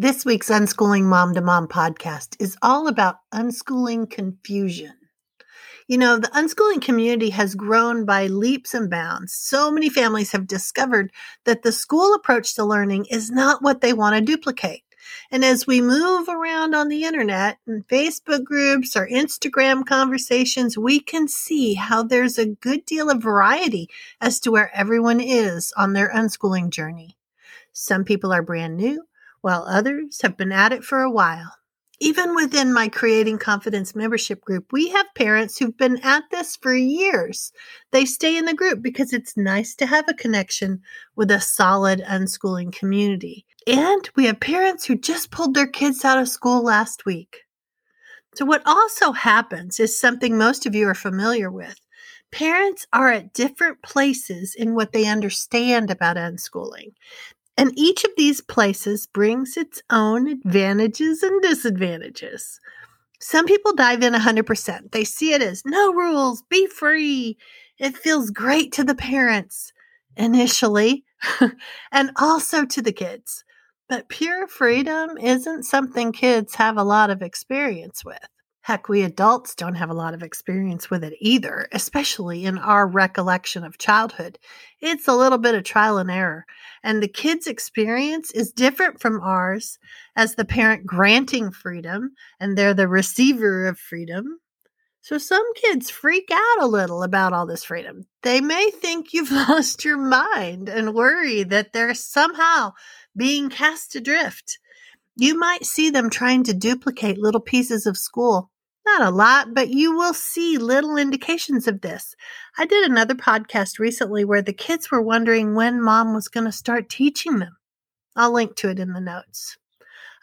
This week's Unschooling Mom to Mom podcast is all about unschooling confusion. You know, the unschooling community has grown by leaps and bounds. So many families have discovered that the school approach to learning is not what they want to duplicate. And as we move around on the internet and Facebook groups or Instagram conversations, we can see how there's a good deal of variety as to where everyone is on their unschooling journey. Some people are brand new while others have been at it for a while. Even within my Creating Confidence membership group, we have parents who've been at this for years. They stay in the group because it's nice to have a connection with a solid unschooling community. And we have parents who just pulled their kids out of school last week. So, what also happens is something most of you are familiar with. Parents are at different places in what they understand about unschooling. And each of these places brings its own advantages and disadvantages. Some people dive in 100%. They see it as no rules, be free. It feels great to the parents initially and also to the kids. But pure freedom isn't something kids have a lot of experience with. Heck, we adults don't have a lot of experience with it either, especially in our recollection of childhood. It's a little bit of trial and error, and the kid's experience is different from ours as the parent granting freedom, and they're the receiver of freedom. So some kids freak out a little about all this freedom. They may think you've lost your mind and worry that they're somehow being cast adrift. You might see them trying to duplicate little pieces of school not a lot, but you will see little indications of this. I did another podcast recently where the kids were wondering when mom was going to start teaching them. I'll link to it in the notes.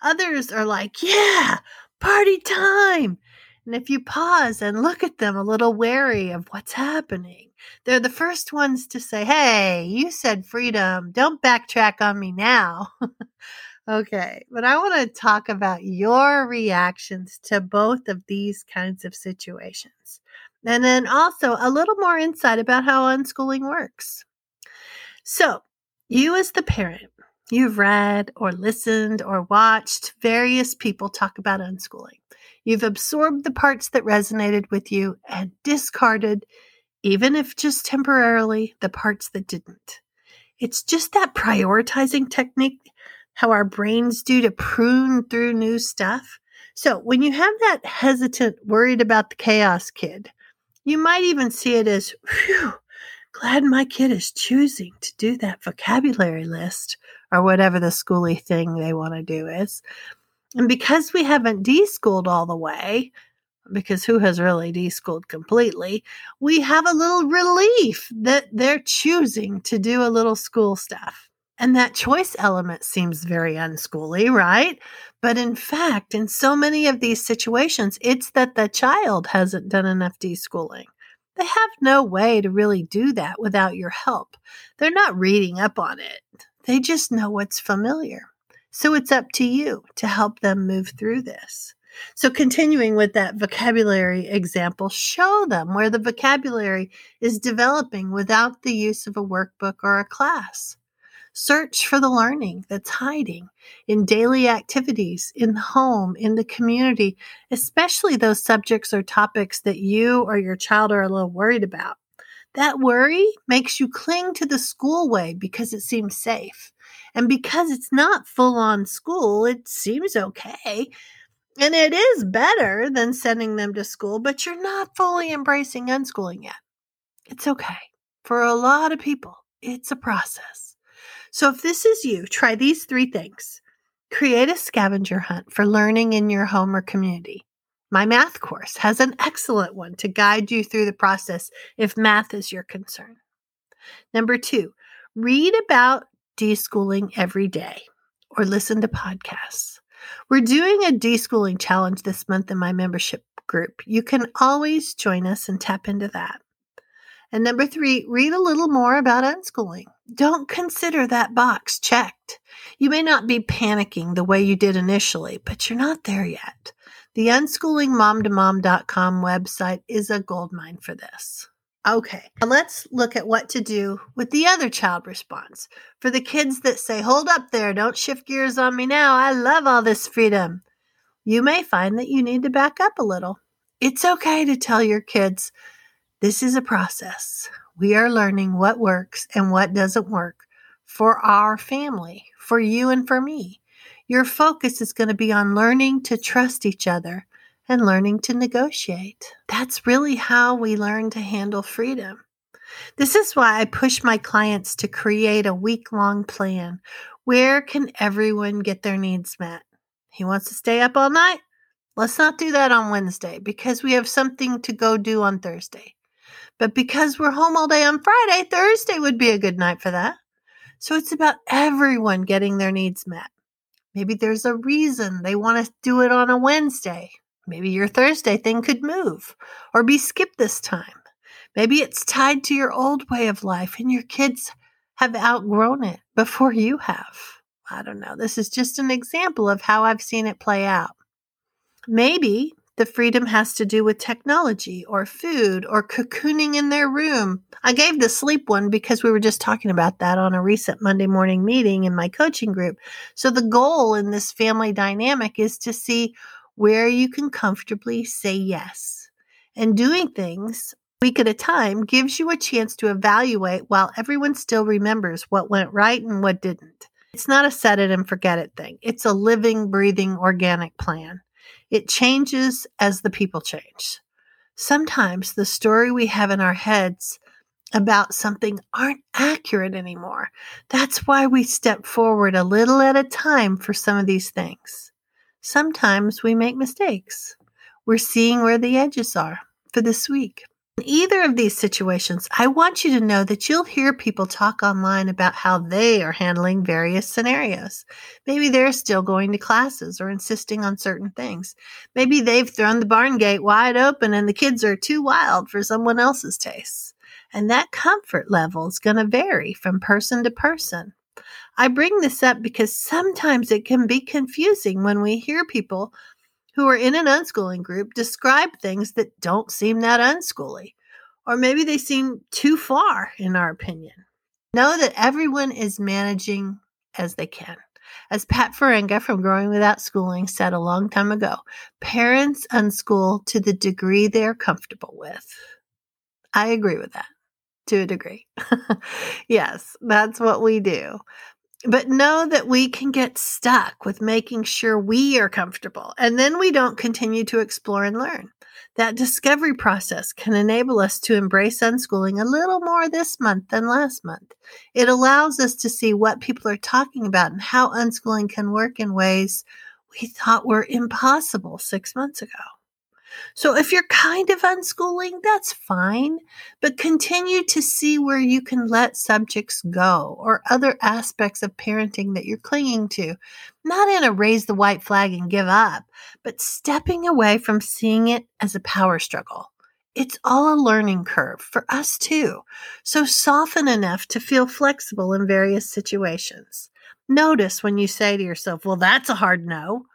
Others are like, yeah, party time. And if you pause and look at them a little wary of what's happening, they're the first ones to say, Hey, you said freedom. Don't backtrack on me now. Okay, but I want to talk about your reactions to both of these kinds of situations. And then also a little more insight about how unschooling works. So, you as the parent, you've read or listened or watched various people talk about unschooling. You've absorbed the parts that resonated with you and discarded, even if just temporarily, the parts that didn't. It's just that prioritizing technique how our brains do to prune through new stuff. So when you have that hesitant, worried about the chaos kid, you might even see it as, whew, glad my kid is choosing to do that vocabulary list or whatever the schooly thing they want to do is. And because we haven't deschooled all the way, because who has really deschooled completely, we have a little relief that they're choosing to do a little school stuff. And that choice element seems very unschooly, right? But in fact, in so many of these situations, it's that the child hasn't done enough deschooling. They have no way to really do that without your help. They're not reading up on it, they just know what's familiar. So it's up to you to help them move through this. So, continuing with that vocabulary example, show them where the vocabulary is developing without the use of a workbook or a class. Search for the learning that's hiding in daily activities, in the home, in the community, especially those subjects or topics that you or your child are a little worried about. That worry makes you cling to the school way because it seems safe. And because it's not full on school, it seems okay. And it is better than sending them to school, but you're not fully embracing unschooling yet. It's okay. For a lot of people, it's a process. So if this is you, try these three things. Create a scavenger hunt for learning in your home or community. My math course has an excellent one to guide you through the process if math is your concern. Number two, read about deschooling every day or listen to podcasts. We're doing a deschooling challenge this month in my membership group. You can always join us and tap into that. And number three, read a little more about unschooling. Don't consider that box checked. You may not be panicking the way you did initially, but you're not there yet. The unschoolingmomtomom.com website is a goldmine for this. Okay, now let's look at what to do with the other child response. For the kids that say, Hold up there, don't shift gears on me now, I love all this freedom. You may find that you need to back up a little. It's okay to tell your kids, This is a process. We are learning what works and what doesn't work for our family, for you and for me. Your focus is going to be on learning to trust each other and learning to negotiate. That's really how we learn to handle freedom. This is why I push my clients to create a week long plan. Where can everyone get their needs met? He wants to stay up all night? Let's not do that on Wednesday because we have something to go do on Thursday. But because we're home all day on Friday, Thursday would be a good night for that. So it's about everyone getting their needs met. Maybe there's a reason they want to do it on a Wednesday. Maybe your Thursday thing could move or be skipped this time. Maybe it's tied to your old way of life and your kids have outgrown it before you have. I don't know. This is just an example of how I've seen it play out. Maybe the freedom has to do with technology or food or cocooning in their room. I gave the sleep one because we were just talking about that on a recent Monday morning meeting in my coaching group. So the goal in this family dynamic is to see where you can comfortably say yes. And doing things week at a time gives you a chance to evaluate while everyone still remembers what went right and what didn't. It's not a set it and forget it thing. It's a living, breathing, organic plan. It changes as the people change. Sometimes the story we have in our heads about something aren't accurate anymore. That's why we step forward a little at a time for some of these things. Sometimes we make mistakes. We're seeing where the edges are for this week. In either of these situations, I want you to know that you'll hear people talk online about how they are handling various scenarios. Maybe they're still going to classes or insisting on certain things. Maybe they've thrown the barn gate wide open and the kids are too wild for someone else's tastes. And that comfort level is going to vary from person to person. I bring this up because sometimes it can be confusing when we hear people who are in an unschooling group describe things that don't seem that unschooly, or maybe they seem too far, in our opinion. Know that everyone is managing as they can. As Pat Farenga from Growing Without Schooling said a long time ago, parents unschool to the degree they're comfortable with. I agree with that to a degree. yes, that's what we do. But know that we can get stuck with making sure we are comfortable and then we don't continue to explore and learn. That discovery process can enable us to embrace unschooling a little more this month than last month. It allows us to see what people are talking about and how unschooling can work in ways we thought were impossible six months ago. So if you're kind of unschooling, that's fine, but continue to see where you can let subjects go or other aspects of parenting that you're clinging to. Not in a raise the white flag and give up, but stepping away from seeing it as a power struggle. It's all a learning curve for us too. So soften enough to feel flexible in various situations. Notice when you say to yourself, well, that's a hard no.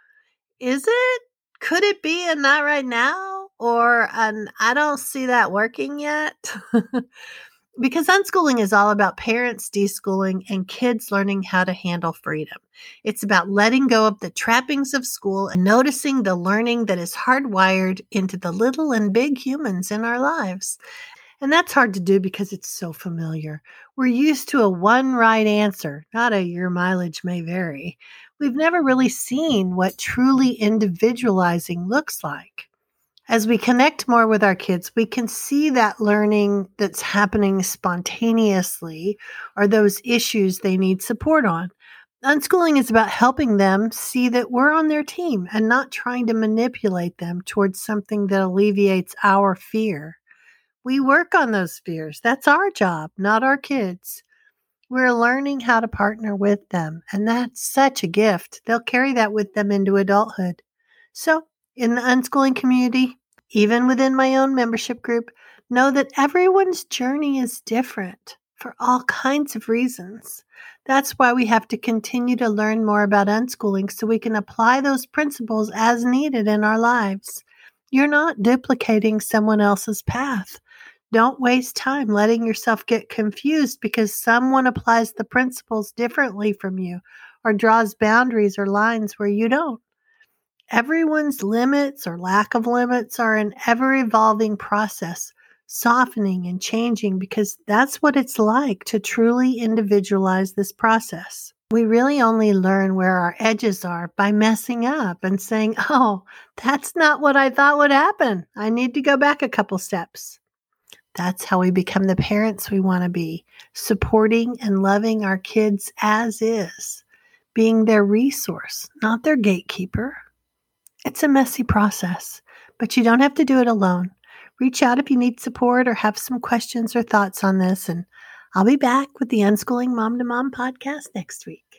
Is it? Could it be a not right now or an I don't see that working yet? because unschooling is all about parents deschooling and kids learning how to handle freedom. It's about letting go of the trappings of school and noticing the learning that is hardwired into the little and big humans in our lives. And that's hard to do because it's so familiar. We're used to a one right answer, not a your mileage may vary we've never really seen what truly individualizing looks like. As we connect more with our kids, we can see that learning that's happening spontaneously or those issues they need support on. Unschooling is about helping them see that we're on their team and not trying to manipulate them towards something that alleviates our fear. We work on those fears. That's our job, not our kids. We're learning how to partner with them, and that's such a gift. They'll carry that with them into adulthood. So, in the unschooling community, even within my own membership group, know that everyone's journey is different for all kinds of reasons. That's why we have to continue to learn more about unschooling so we can apply those principles as needed in our lives. You're not duplicating someone else's path. Don't waste time letting yourself get confused because someone applies the principles differently from you or draws boundaries or lines where you don't. Everyone's limits or lack of limits are an ever evolving process, softening and changing because that's what it's like to truly individualize this process. We really only learn where our edges are by messing up and saying, Oh, that's not what I thought would happen. I need to go back a couple steps. That's how we become the parents we want to be, supporting and loving our kids as is, being their resource, not their gatekeeper. It's a messy process, but you don't have to do it alone. Reach out if you need support or have some questions or thoughts on this, and I'll be back with the Unschooling Mom to Mom podcast next week.